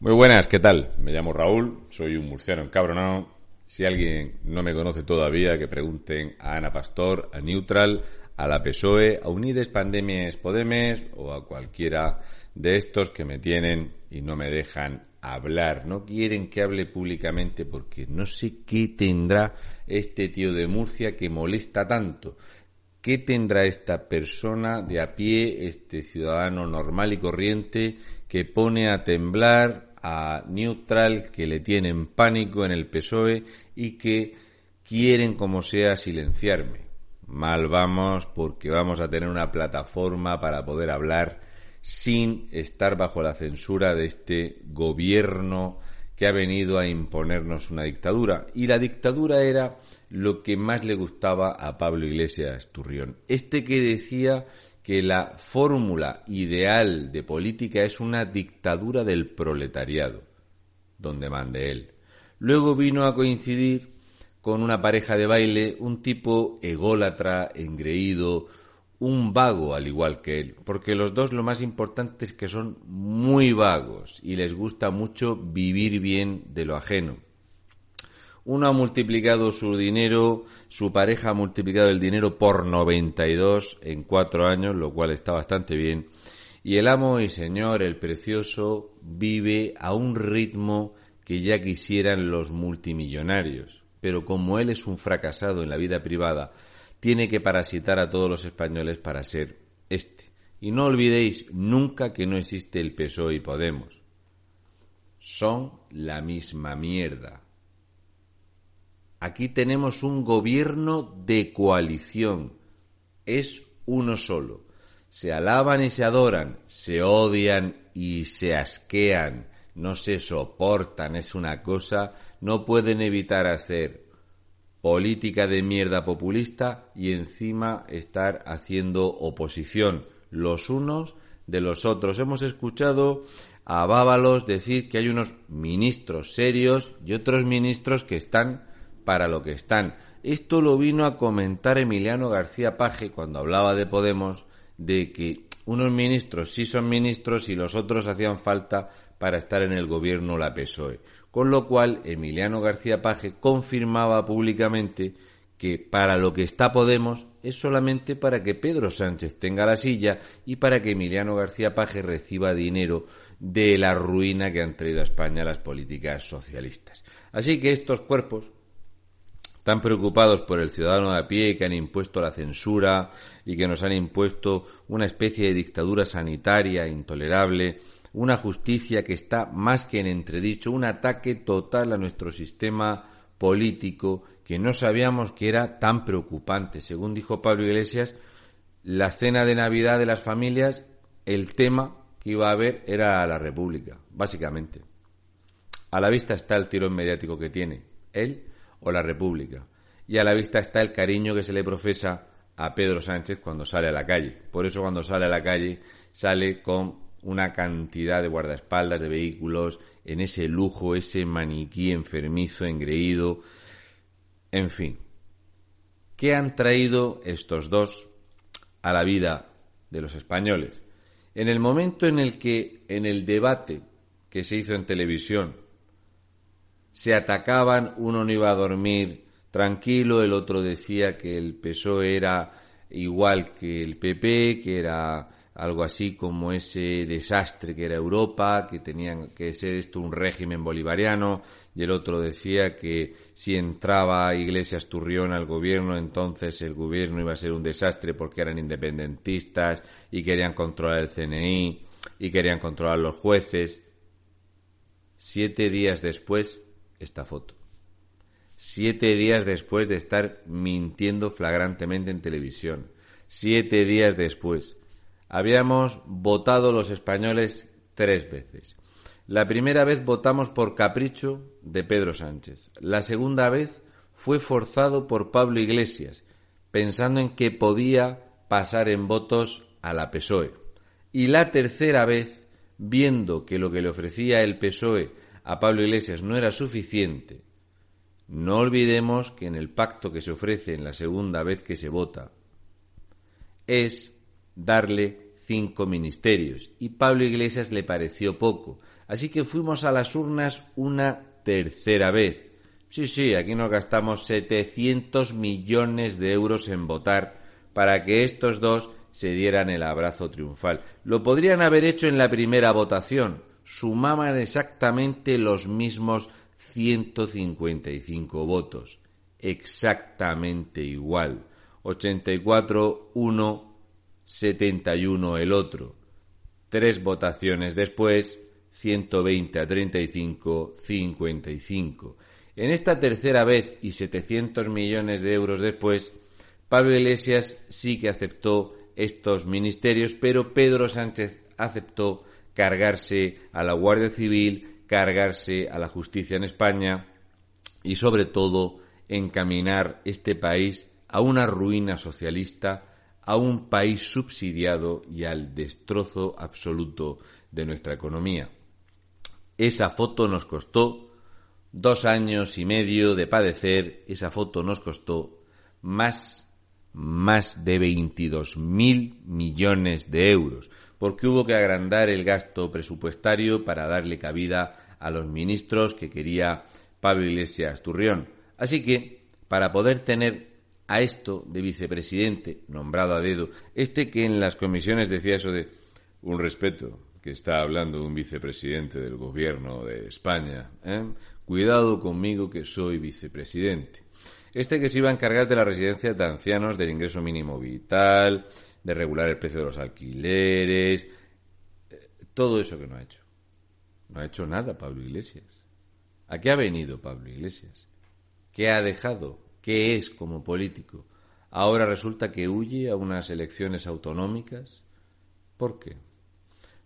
Muy buenas, ¿qué tal? Me llamo Raúl, soy un murciano encabronado. Si alguien no me conoce todavía, que pregunten a Ana Pastor, a Neutral, a la PSOE, a Unides Pandemies Podemes o a cualquiera de estos que me tienen y no me dejan hablar. No quieren que hable públicamente porque no sé qué tendrá este tío de Murcia que molesta tanto. ¿Qué tendrá esta persona de a pie, este ciudadano normal y corriente, que pone a temblar a Neutral, que le tienen pánico en el PSOE y que quieren como sea silenciarme? Mal vamos porque vamos a tener una plataforma para poder hablar sin estar bajo la censura de este gobierno que ha venido a imponernos una dictadura. Y la dictadura era lo que más le gustaba a Pablo Iglesias Turrión. Este que decía que la fórmula ideal de política es una dictadura del proletariado, donde mande él. Luego vino a coincidir con una pareja de baile, un tipo ególatra, engreído, un vago al igual que él, porque los dos lo más importante es que son muy vagos y les gusta mucho vivir bien de lo ajeno. Uno ha multiplicado su dinero, su pareja ha multiplicado el dinero por 92 en cuatro años, lo cual está bastante bien. Y el amo y señor, el precioso, vive a un ritmo que ya quisieran los multimillonarios. Pero como él es un fracasado en la vida privada, tiene que parasitar a todos los españoles para ser este. Y no olvidéis nunca que no existe el PSOE y Podemos. Son la misma mierda. Aquí tenemos un gobierno de coalición. Es uno solo. Se alaban y se adoran, se odian y se asquean, no se soportan, es una cosa, no pueden evitar hacer política de mierda populista y encima estar haciendo oposición los unos de los otros. Hemos escuchado a Bábalos decir que hay unos ministros serios y otros ministros que están para lo que están. Esto lo vino a comentar Emiliano García Paje cuando hablaba de Podemos, de que unos ministros sí son ministros y los otros hacían falta para estar en el gobierno la PSOE con lo cual Emiliano García Paje confirmaba públicamente que para lo que está Podemos es solamente para que Pedro Sánchez tenga la silla y para que Emiliano García Paje reciba dinero de la ruina que han traído a España las políticas socialistas. Así que estos cuerpos, tan preocupados por el ciudadano de a pie que han impuesto la censura y que nos han impuesto una especie de dictadura sanitaria intolerable, una justicia que está más que en entredicho, un ataque total a nuestro sistema político que no sabíamos que era tan preocupante. Según dijo Pablo Iglesias, la cena de Navidad de las familias, el tema que iba a haber era la República, básicamente. A la vista está el tirón mediático que tiene él o la República. Y a la vista está el cariño que se le profesa a Pedro Sánchez cuando sale a la calle. Por eso cuando sale a la calle sale con una cantidad de guardaespaldas, de vehículos, en ese lujo, ese maniquí enfermizo, engreído, en fin. ¿Qué han traído estos dos a la vida de los españoles? En el momento en el que en el debate que se hizo en televisión se atacaban, uno no iba a dormir tranquilo, el otro decía que el PSOE era igual que el PP, que era algo así como ese desastre que era Europa, que tenían que ser esto un régimen bolivariano, y el otro decía que si entraba Iglesias Turrión al gobierno, entonces el gobierno iba a ser un desastre porque eran independentistas y querían controlar el CNI y querían controlar los jueces. Siete días después, esta foto. Siete días después de estar mintiendo flagrantemente en televisión. Siete días después habíamos votado los españoles tres veces. La primera vez votamos por capricho de Pedro Sánchez. La segunda vez fue forzado por Pablo Iglesias, pensando en que podía pasar en votos a la PSOE. Y la tercera vez, viendo que lo que le ofrecía el PSOE a Pablo Iglesias no era suficiente, no olvidemos que en el pacto que se ofrece en la segunda vez que se vota es darle cinco ministerios y Pablo Iglesias le pareció poco. Así que fuimos a las urnas una tercera vez. Sí, sí, aquí nos gastamos 700 millones de euros en votar para que estos dos se dieran el abrazo triunfal. Lo podrían haber hecho en la primera votación. Sumaban exactamente los mismos 155 votos. Exactamente igual. 84 uno, 71 el otro. Tres votaciones después, 120 a 35, 55. En esta tercera vez y 700 millones de euros después, Pablo Iglesias sí que aceptó estos ministerios, pero Pedro Sánchez aceptó cargarse a la Guardia Civil, cargarse a la justicia en España y sobre todo encaminar este país a una ruina socialista, a un país subsidiado y al destrozo absoluto de nuestra economía. Esa foto nos costó dos años y medio de padecer, esa foto nos costó más más de 22.000 mil millones de euros, porque hubo que agrandar el gasto presupuestario para darle cabida a los ministros que quería Pablo Iglesias Turrión. Así que, para poder tener a esto de vicepresidente nombrado a dedo, este que en las comisiones decía eso de un respeto, que está hablando de un vicepresidente del gobierno de España, ¿eh? cuidado conmigo que soy vicepresidente. Este que se iba a encargar de las residencias de ancianos, del ingreso mínimo vital, de regular el precio de los alquileres, eh, todo eso que no ha hecho. No ha hecho nada Pablo Iglesias. ¿A qué ha venido Pablo Iglesias? ¿Qué ha dejado? ¿Qué es como político? Ahora resulta que huye a unas elecciones autonómicas. ¿Por qué?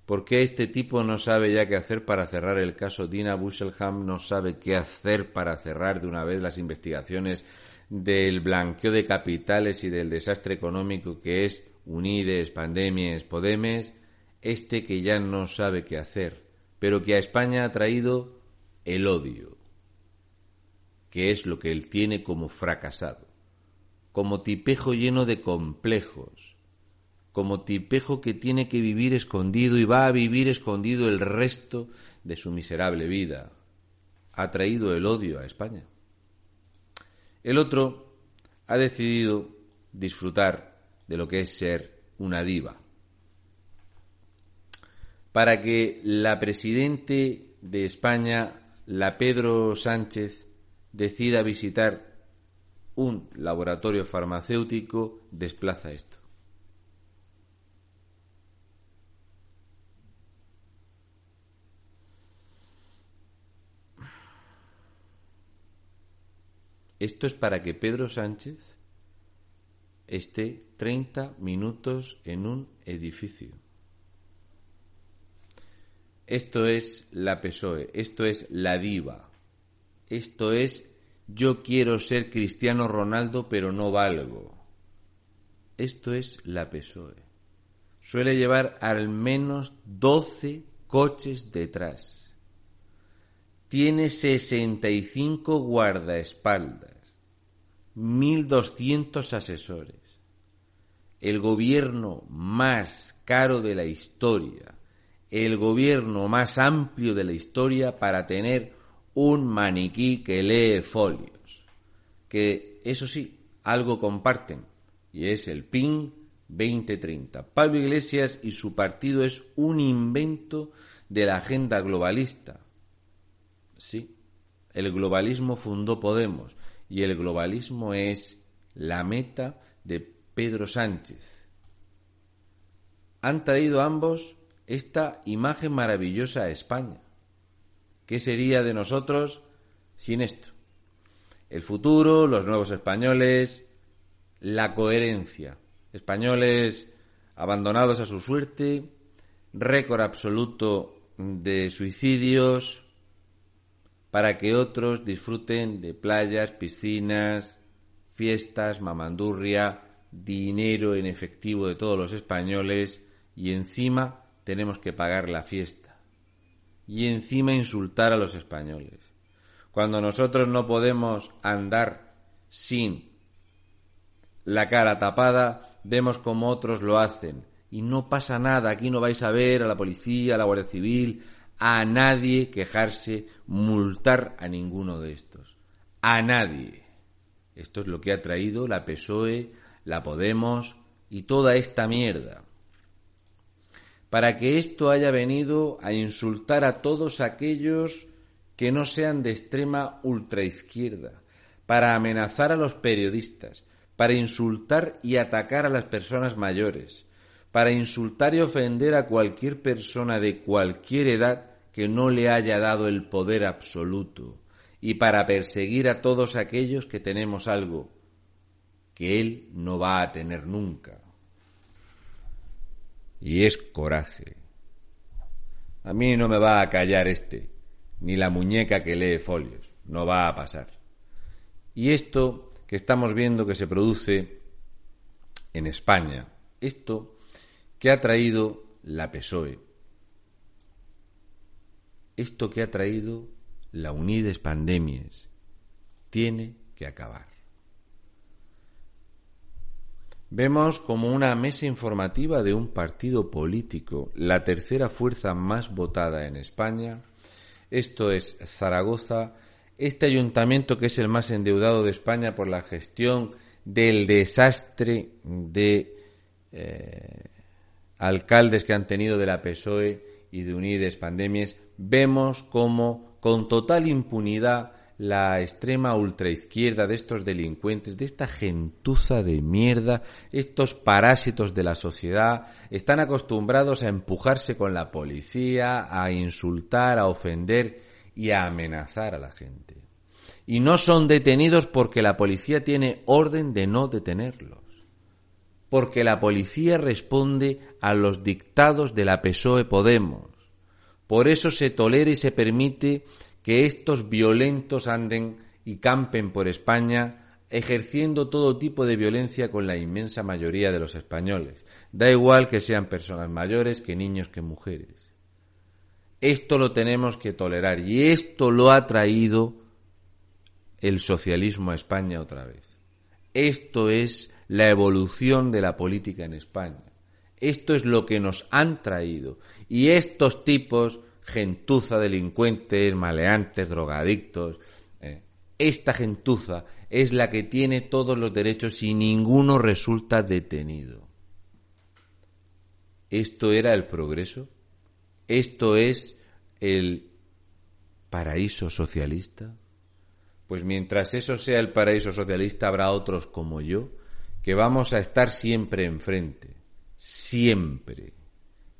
¿Por qué este tipo no sabe ya qué hacer para cerrar el caso? Dina Bushelham no sabe qué hacer para cerrar de una vez las investigaciones del blanqueo de capitales y del desastre económico que es Unides, Pandemies, Podemes, este que ya no sabe qué hacer, pero que a España ha traído el odio, que es lo que él tiene como fracasado, como tipejo lleno de complejos, como tipejo que tiene que vivir escondido y va a vivir escondido el resto de su miserable vida. Ha traído el odio a España. El otro ha decidido disfrutar de lo que es ser una diva. Para que la presidente de España, la Pedro Sánchez, decida visitar un laboratorio farmacéutico, desplaza esto. Esto es para que Pedro Sánchez esté 30 minutos en un edificio. Esto es la PSOE, esto es la diva, esto es yo quiero ser Cristiano Ronaldo pero no valgo. Esto es la PSOE. Suele llevar al menos 12 coches detrás tiene 65 guardaespaldas, 1.200 asesores, el gobierno más caro de la historia, el gobierno más amplio de la historia para tener un maniquí que lee folios, que eso sí, algo comparten, y es el PIN 2030. Pablo Iglesias y su partido es un invento de la agenda globalista Sí, el globalismo fundó Podemos y el globalismo es la meta de Pedro Sánchez. Han traído ambos esta imagen maravillosa a España. ¿Qué sería de nosotros sin esto? El futuro, los nuevos españoles, la coherencia. Españoles abandonados a su suerte, récord absoluto de suicidios, para que otros disfruten de playas, piscinas, fiestas, mamandurria, dinero en efectivo de todos los españoles y encima tenemos que pagar la fiesta y encima insultar a los españoles. Cuando nosotros no podemos andar sin la cara tapada, vemos como otros lo hacen y no pasa nada, aquí no vais a ver a la policía, a la Guardia Civil, a nadie quejarse, multar a ninguno de estos. A nadie. Esto es lo que ha traído la PSOE, la Podemos y toda esta mierda. Para que esto haya venido a insultar a todos aquellos que no sean de extrema ultraizquierda, para amenazar a los periodistas, para insultar y atacar a las personas mayores, para insultar y ofender a cualquier persona de cualquier edad que no le haya dado el poder absoluto, y para perseguir a todos aquellos que tenemos algo que él no va a tener nunca. Y es coraje. A mí no me va a callar este, ni la muñeca que lee folios, no va a pasar. Y esto que estamos viendo que se produce en España, esto que ha traído la PSOE, esto que ha traído la Unides Pandemias, tiene que acabar. Vemos como una mesa informativa de un partido político, la tercera fuerza más votada en España, esto es Zaragoza, este ayuntamiento que es el más endeudado de España por la gestión del desastre de eh, alcaldes que han tenido de la PSOE y de Unides Pandemias, vemos como con total impunidad la extrema ultraizquierda de estos delincuentes, de esta gentuza de mierda, estos parásitos de la sociedad, están acostumbrados a empujarse con la policía, a insultar, a ofender y a amenazar a la gente. Y no son detenidos porque la policía tiene orden de no detenerlos porque la policía responde a los dictados de la PSOE Podemos. Por eso se tolera y se permite que estos violentos anden y campen por España ejerciendo todo tipo de violencia con la inmensa mayoría de los españoles. Da igual que sean personas mayores, que niños, que mujeres. Esto lo tenemos que tolerar y esto lo ha traído el socialismo a España otra vez. Esto es la evolución de la política en España. Esto es lo que nos han traído. Y estos tipos, gentuza, delincuentes, maleantes, drogadictos, eh, esta gentuza es la que tiene todos los derechos y ninguno resulta detenido. ¿Esto era el progreso? ¿Esto es el paraíso socialista? Pues mientras eso sea el paraíso socialista habrá otros como yo que vamos a estar siempre enfrente, siempre,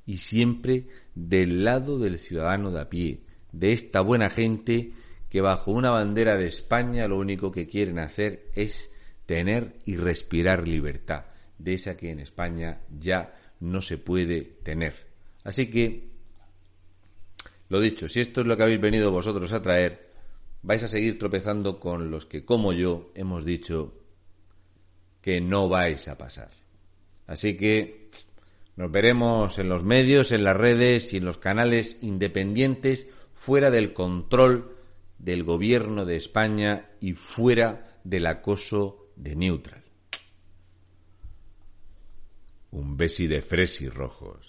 y siempre del lado del ciudadano de a pie, de esta buena gente que bajo una bandera de España lo único que quieren hacer es tener y respirar libertad, de esa que en España ya no se puede tener. Así que, lo dicho, si esto es lo que habéis venido vosotros a traer, vais a seguir tropezando con los que, como yo, hemos dicho que no vais a pasar. Así que nos veremos en los medios, en las redes y en los canales independientes fuera del control del gobierno de España y fuera del acoso de Neutral. Un besi de fresi rojos.